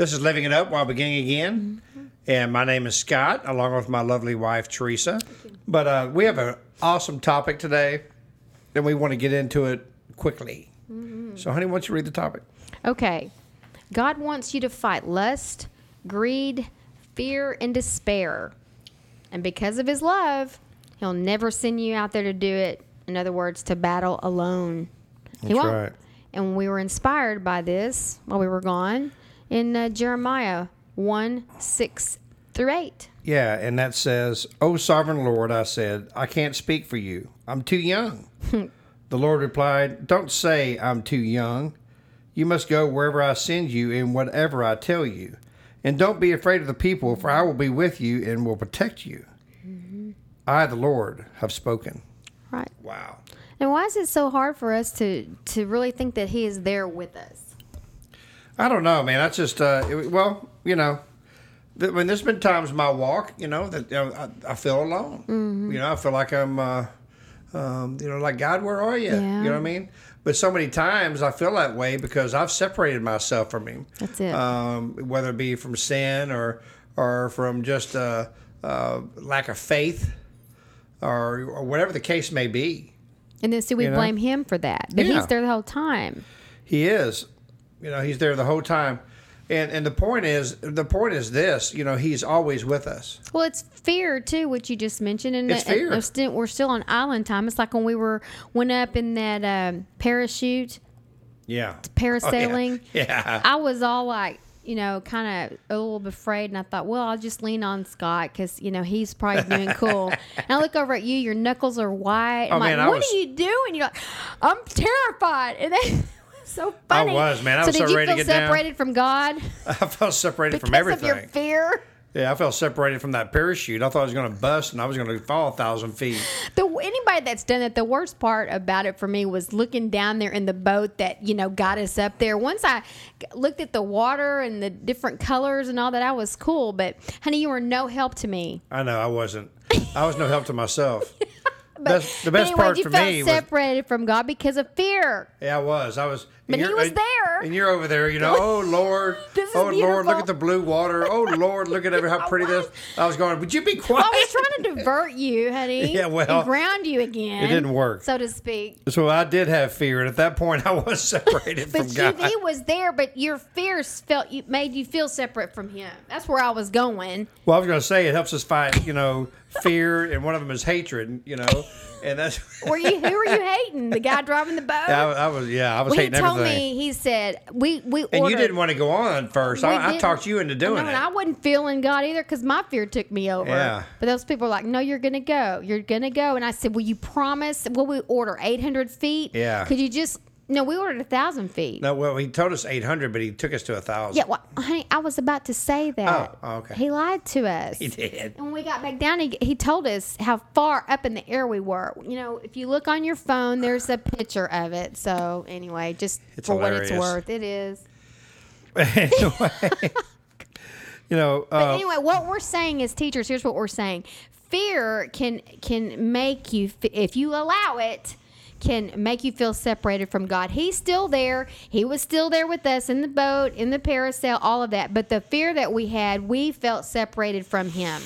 This is Living It Up while beginning again. And my name is Scott, along with my lovely wife, Teresa. But uh, we have an awesome topic today, and we want to get into it quickly. So, honey, why don't you read the topic? Okay. God wants you to fight lust, greed, fear, and despair. And because of his love, he'll never send you out there to do it. In other words, to battle alone. he That's won't. right. And we were inspired by this while we were gone in uh, Jeremiah 1 6 through 8. Yeah, and that says, O sovereign Lord, I said, I can't speak for you. I'm too young. the Lord replied, Don't say I'm too young. You must go wherever I send you and whatever I tell you. And don't be afraid of the people, for I will be with you and will protect you. I, the Lord, have spoken. Right. Wow. And why is it so hard for us to, to really think that he is there with us? I don't know, man. That's just, uh, it- well, you know, th- I mean, there's been times in my walk, you know, that you know, I, I feel alone. You know, I feel like I'm, uh, um, you know, like God, where are you? Yeah. You know what I mean? But so many times I feel that way because I've separated myself from Him. That's it. Um, whether it be from sin or or from just uh, uh, lack of faith, or, or whatever the case may be. And then see, we You know? blame him for that. But Yeah. he's there the whole time. He is. You know, he's there the whole time. And and the point is the point is this, you know, he's always with us. Well, it's fear too, which you just mentioned, and It's fear. still- we're still on island time. It's like when we were went up in that um, parachute Yeah. parasailing. Oh, Yeah. I was all like, you know, kind of a little bit afraid, and I thought, well, I'll just lean on Scott because you know he's probably doing cool. and I look over at you, your knuckles are white. I'm Oh, like, man, what was- are you doing? You're like, I'm terrified, and then. So I funny. was, man. I so was did so you ready to feel get down. separated from God I felt separated because from everything. of your fear? Yeah, I felt separated from that parachute. I thought I was going to bust and I was going to fall a thousand feet. The anybody that's done it, the worst part about it for me was looking down there in the boat that you know got us up there. Once I looked at the water and the different colors and all that, I was cool. But honey, you were no help to me. I know I wasn't. I was no help to myself. best, the But best anyway, part you for felt me was separated from God because of fear. Yeah, I was. I was. But and he was there. and you're over there. You know, oh Lord, oh Lord, look at the blue water. Oh Lord, look at every how pretty this. I was going. Would you be quiet? I was trying to divert you, honey. Yeah, well, ground you again. it didn't work. so to speak. So I did have fear, and at that point, I was separated But from you, God. But he was there, but your fears felt you made you feel separate from him. That's where I was going. Well, I was going to say it helps us fight, you know, fear, and one of them is hatred, you know, and that's. Were you who were you hating? The guy driving the boat? I, I was, yeah, I was Well, he told everything. me he said we we and you didn't want to go on first. I, I talked you into doing know, it. and I wasn't feeling God either because my fear took me over. Yeah. But those people were like, "No, you're gonna go. You're gonna go." And I said, "Will you promise? Will we order 800 feet? Yeah. Could you just? No, we ordered a thousand feet. no, well, he told us 800, but he took us to a thousand. Yeah, well, honey, I was about to say that. Oh, okay. He lied to us. He did. And when we got back down, he, he told us how far up in the air we were. You know, if you look on your phone, there's a picture of it. So anyway, just It's for what it's worth, it is. anyway, you know, But uh, anyway, what we're saying is, teachers, here's what we're saying: fear can can make you, if you allow it, can make you feel separated from God. He's still there. He was still there with us in the boat, in the parasail, all of that. But the fear that we had, we felt separated from Him.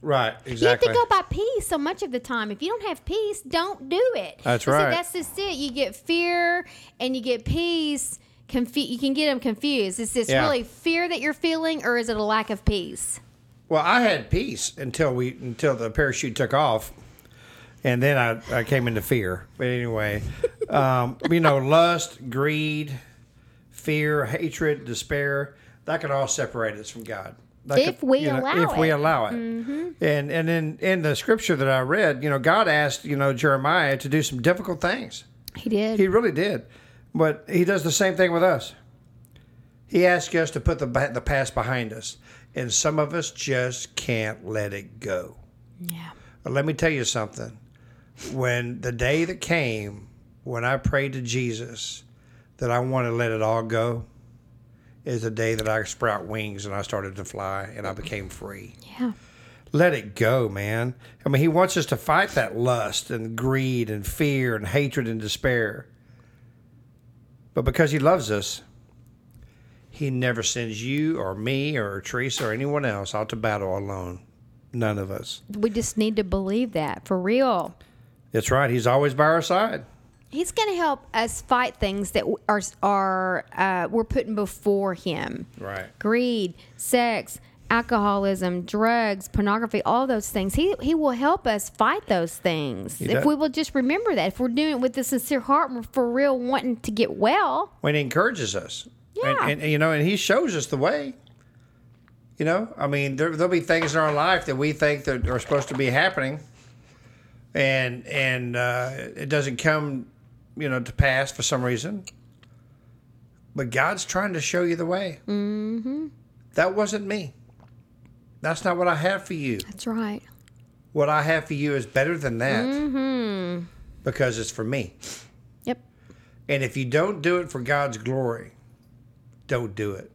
right, exactly. You have to go by peace so much of the time. If you don't have peace, don't do it. That's And so right. that's just it. You get fear and you get peace. Confu- you can get them confused. Is this Yeah. really fear that you're feeling, or is it a lack of peace? Well, I had peace until we until the parachute took off, and then I, I came into fear. But anyway, um, you know, lust, greed, fear, hatred, despair that can all separate us from God. That If could- we you know, allow if we it. Mm-hmm. allow it, and and in in the scripture that I read, you know, God asked you know Jeremiah to do some difficult things. He did. He really did, but He does the same thing with us. He asks us to put the the past behind us, and some of us just can't let it go. Yeah. But let me tell you something. When the day that came, when I prayed to Jesus that I want to let it all go, is the day that I sprout wings and I started to fly and I became free. Yeah. Let it go, man. I mean, he wants us to fight that lust and greed and fear and hatred and despair. But because he loves us, he never sends you or me or Teresa or anyone else out to battle alone. None of us. We just need to believe that for real. That's right. He's always by our side. He's going to help us fight things that are are uh, we're putting before him. Right. Greed, sex, alcoholism, drugs, pornography, all those things. He he will help us fight those things if does. we will just remember that. If we're doing it with a sincere heart, we're for real wanting to get well. When he encourages us. Yeah. And, and, you know, and he shows us the way. You know, I mean, there, there'll be things in our life that we think that are supposed to be happening, and and uh, it doesn't come, you know, to pass for some reason. But God's trying to show you the way. Mm-hmm. That wasn't me. That's not what I have for you. That's right. What I have for you is better than that Mm-hmm. because it's for me. Yep. And if you don't do it for God's glory, don't do it.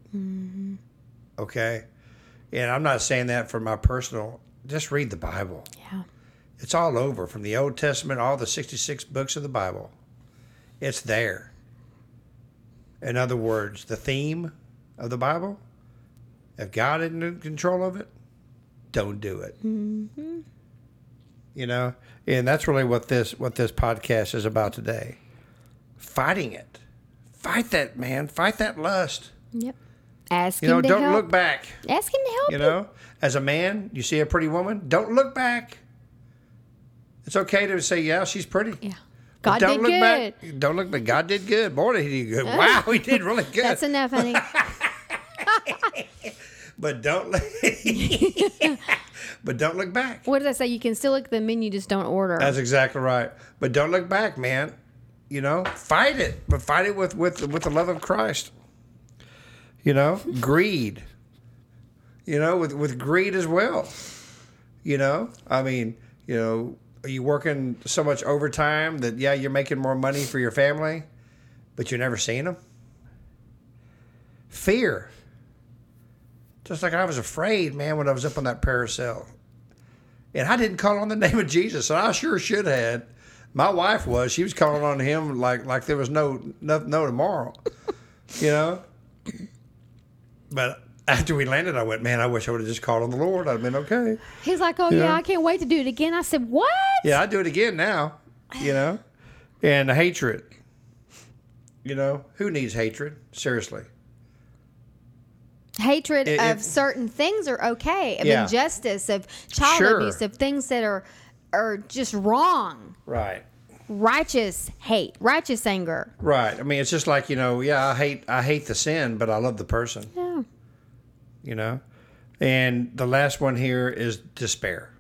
Okay? And I'm not saying that for my personal, just read the Bible. Yeah. It's all over from the Old Testament, all the 66 books of the Bible. It's there. In other words, the theme of the Bible, if God isn't in control of it, don't do it. Mm-hmm. You know, and that's really what this what this podcast is about today. Fighting it, fight that man, fight that lust. Yep. Ask You him know, to don't help. look back. Ask him to help You know, as a man, you see a pretty woman, don't look back. It's okay to say, yeah, she's pretty. Yeah. God don't did look good. back. Don't look back. God did good. Boy, did he good. Wow, he did really good. That's enough, honey. but don't look. but don't look back. what did I say? You can still look at the menu, just don't order. That's exactly right. But don't look back, man. You know, fight it, but fight it with with with the love of Christ. You know, greed. You know, with with greed as well. You know, I mean, you know, are you working so much overtime that yeah, you're making more money for your family, but you're never seeing them? Fear. Just like I was afraid, man, when I was up on that parasail. And I didn't call on the name of Jesus, and I sure should have. My wife was. She was calling on him like like there was no no, no tomorrow. You know? But after we landed, I went, man, I wish I would have just called on the Lord. I'd have been okay. He's like, oh, yeah. Yeah. I can't wait to do it again. I said, what? Yeah, I'd do it again now, you know? And hatred. You know, who needs hatred? Seriously. Hatred It- of it- certain things are okay, of Yeah. injustice, of child Sure. abuse, of things that are are just wrong. Right. Righteous hate, righteous anger. Right. I mean, it's just like, you know, yeah, I hate I hate the sin, but I love the person, Yeah. You know? And the last one here is despair.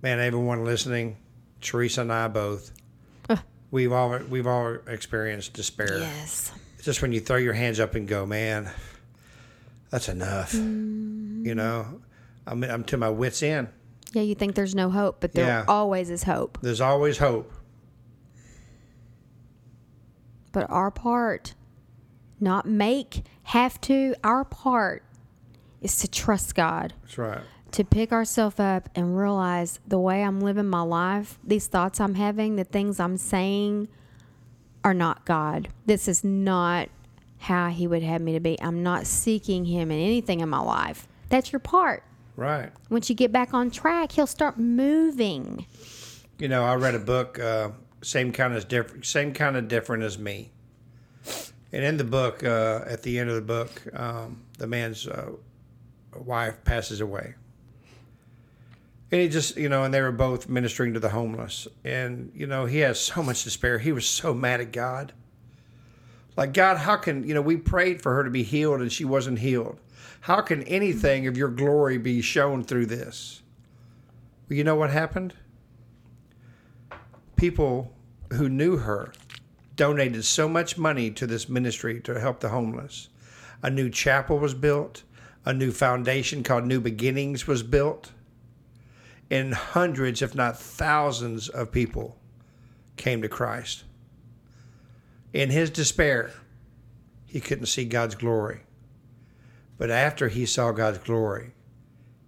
Man, everyone listening, Teresa and I both, we've all we've all experienced despair. Yes. It's just when you throw your hands up and go, man, that's enough. Mm. You know, I'm I'm to my wits end. Yeah, you think there's no hope, but there Yeah. always is hope. There's always hope. But our part, not make, have to, our part is to trust God, That's right. to pick ourselves up and realize the way I'm living my life, these thoughts I'm having, the things I'm saying are not God. This is not how He would have me to be. I'm not seeking Him in anything in my life. That's your part. Right. Once you get back on track, He'll start moving. You know, I read a book, uh, same kind of different, same kind of different as me. And in the book, uh, at the end of the book, um, the man's uh, wife passes away. And he just, you know, and they were both ministering to the homeless. And, you know, he has so much despair. He was so mad at God. Like, God, how can, you know, we prayed for her to be healed and she wasn't healed. How can anything of your glory be shown through this? Well, you know what happened? People who knew her donated so much money to this ministry to help the homeless. A new chapel was built, a new foundation called New Beginnings was built, and hundreds, if not thousands, of people came to Christ. In his despair, he couldn't see God's glory. But after he saw God's glory,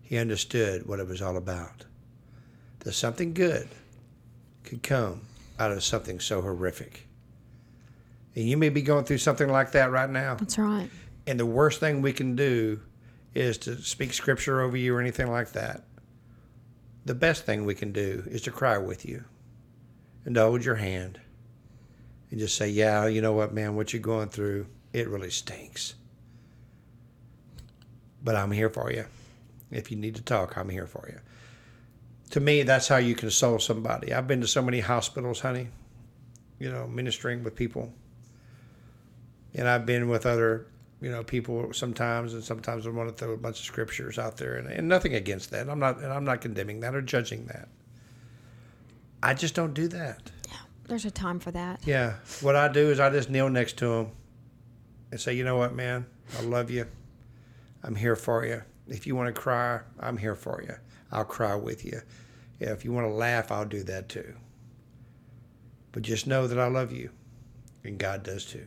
he understood what it was all about. That something good could come out of something so horrific. And you may be going through something like that right now. That's right. And the worst thing we can do is to speak scripture over you or anything like that. The best thing we can do is to cry with you and to hold your hand and just say, Yeah, you know what, man, what you're going through, it really stinks. But I'm here for you. If you need to talk, I'm here for you. To me, that's how you console somebody. I've been to so many hospitals, honey, you know, ministering with people. And I've been with other, you know, people sometimes, and sometimes I want to throw a bunch of scriptures out there, and, and nothing against that. I'm not, and I'm not condemning that or judging that. I just don't do that. Yeah. There's a time for that. Yeah. What I do is I just kneel next to him and say, you know what, man? I love you. I'm here for you. If you want to cry, I'm here for you. I'll cry with you. Yeah, if you want to laugh, I'll do that too. But just know that I love you, and God does too.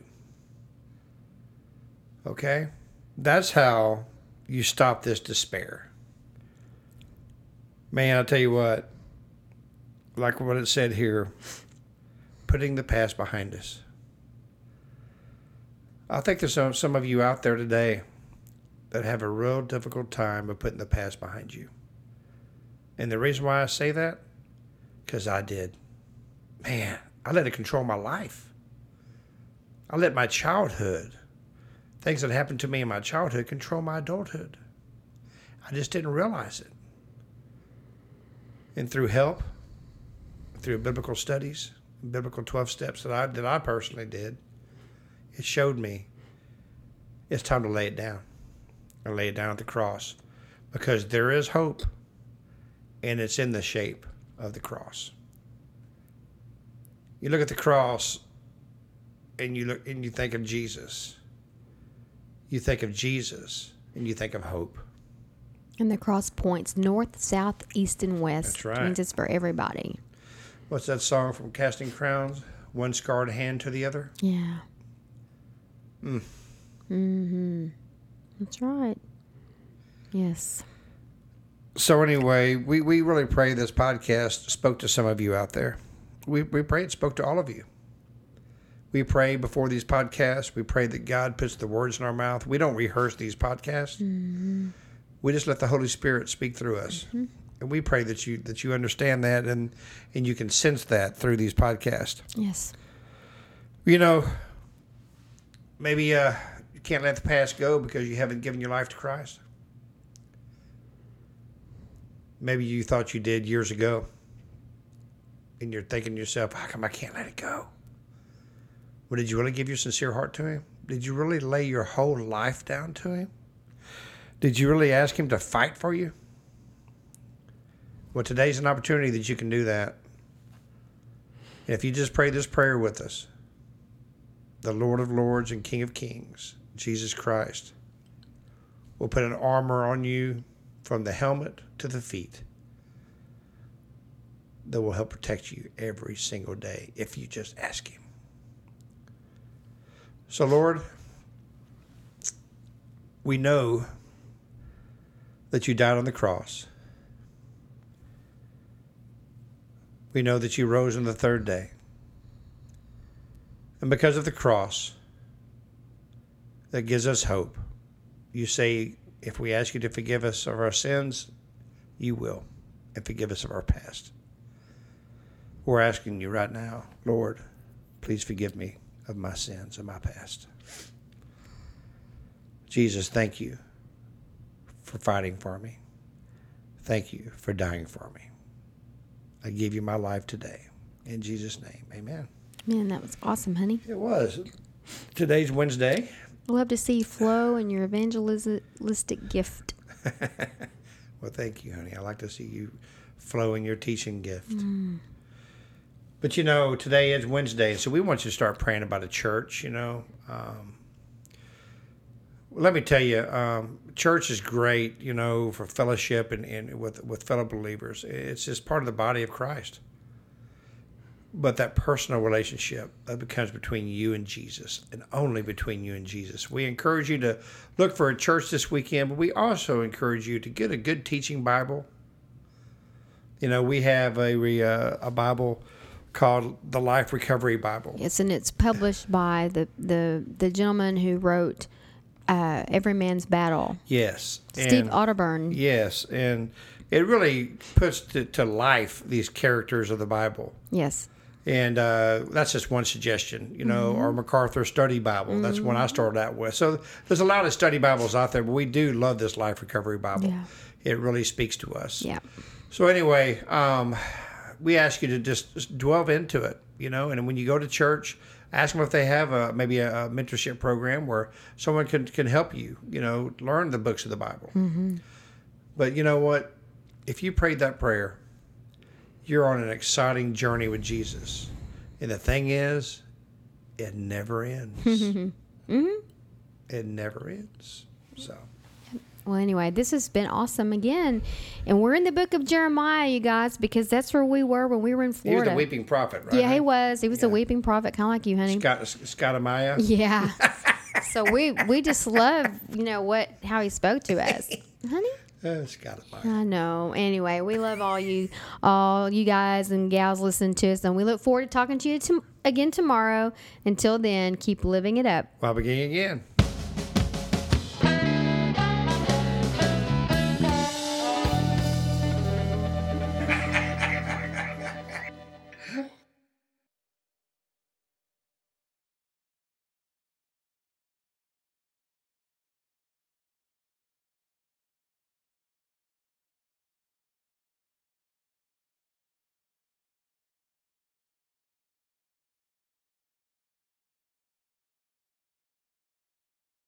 Okay? That's how you stop this despair. Man, I'll tell you what, like what it said here, putting the past behind us. I think there's some, some of you out there today that have a real difficult time of putting the past behind you. And the reason why I say that, because I did. Man, I let it control my life. I let my childhood, things that happened to me in my childhood, control my adulthood. I just didn't realize it. And through help, through biblical studies, biblical 12 steps that I, that I personally did, it showed me it's time to lay it down and lay it down at the cross because there is hope and it's in the shape of the cross. You look at the cross and you look and you think of Jesus. You think of Jesus and you think of hope. And the cross points north, south, east, and west. That's right. It means it's for everybody. What's that song from Casting Crowns? One scarred hand to the other. Yeah. Mm. Mm-hmm. That's right. Yes. So anyway, we, we really pray this podcast spoke to some of you out there. We we pray it spoke to all of you. We pray before these podcasts. We pray that God puts the words in our mouth. We don't rehearse these podcasts. Mm-hmm. We just let the Holy Spirit speak through us. Mm-hmm. And we pray that you that you understand that and and you can sense that through these podcasts. Yes. You know, maybe uh, you can't let the past go because you haven't given your life to Christ. Maybe you thought you did years ago, and you're thinking to yourself, "How come I can't let it go?" Well, did you really give your sincere heart to Him? Did you really lay your whole life down to Him? Did you really ask Him to fight for you? Well, today's an opportunity that you can do that. If you just pray this prayer with us, the Lord of Lords and King of Kings, Jesus Christ, will put an armor on you from the helmet to the feet that will help protect you every single day if you just ask Him. So, Lord, we know that you died on the cross. We know that you rose on the third day. And because of the cross, that gives us hope. You say, if we ask you to forgive us of our sins, you will, and forgive us of our past. We're asking you right now, Lord, please forgive me of my sins and my past. Jesus, thank you for fighting for me. Thank you for dying for me. I give you my life today. In Jesus' name, amen. Man, that was awesome, honey. It was. Today's Wednesday. Love to see you flow and your evangelistic gift. well, thank you, honey. I like to see you flow in your teaching gift. Mm. But you know, today is Wednesday, so we want you to start praying about a church. You know, um, let me tell you, um, church is great. You know, for fellowship and, and with with fellow believers. It's just part of the body of Christ. But that personal relationship that becomes between you and Jesus, and only between you and Jesus. We encourage you to look for a church this weekend, but we also encourage you to get a good teaching Bible. You know, we have a uh, a Bible called the Life Recovery Bible. Yes, and it's published by the the the gentleman who wrote uh, Every Man's Battle. Yes, Steve and- Arterburn. Yes, and it really puts to, to life these characters of the Bible. Yes. And uh, that's just one suggestion, you know, Mm-hmm. or MacArthur Study Bible. That's one I started out with. So there's a lot of study Bibles out there, but we do love this Life Recovery Bible. Yeah. It really speaks to us. Yeah. So anyway, um, we ask you to just, just delve into it, you know, and when you go to church, ask them if they have a maybe a, a mentorship program where someone can can help you, you know, learn the books of the Bible. Mm-hmm. But you know what? If you prayed that prayer, you're on an exciting journey with Jesus, and the thing is, it never ends. mm-hmm. It never ends. So. Well, anyway, this has been awesome again, and we're in the book of Jeremiah, you guys, because that's where we were when we were in Florida. He was the weeping prophet, right? yeah, he was. He was a weeping prophet, kind of like you, honey. Scott, Scott Amaya. Yeah. so we we just love you know what how he spoke to us, honey. Uh, Scott Amaya. I know. Anyway, we love all you, all you guys and gals listening to us, and we look forward to talking to you to, again tomorrow. Until then, keep living it up. While beginning again.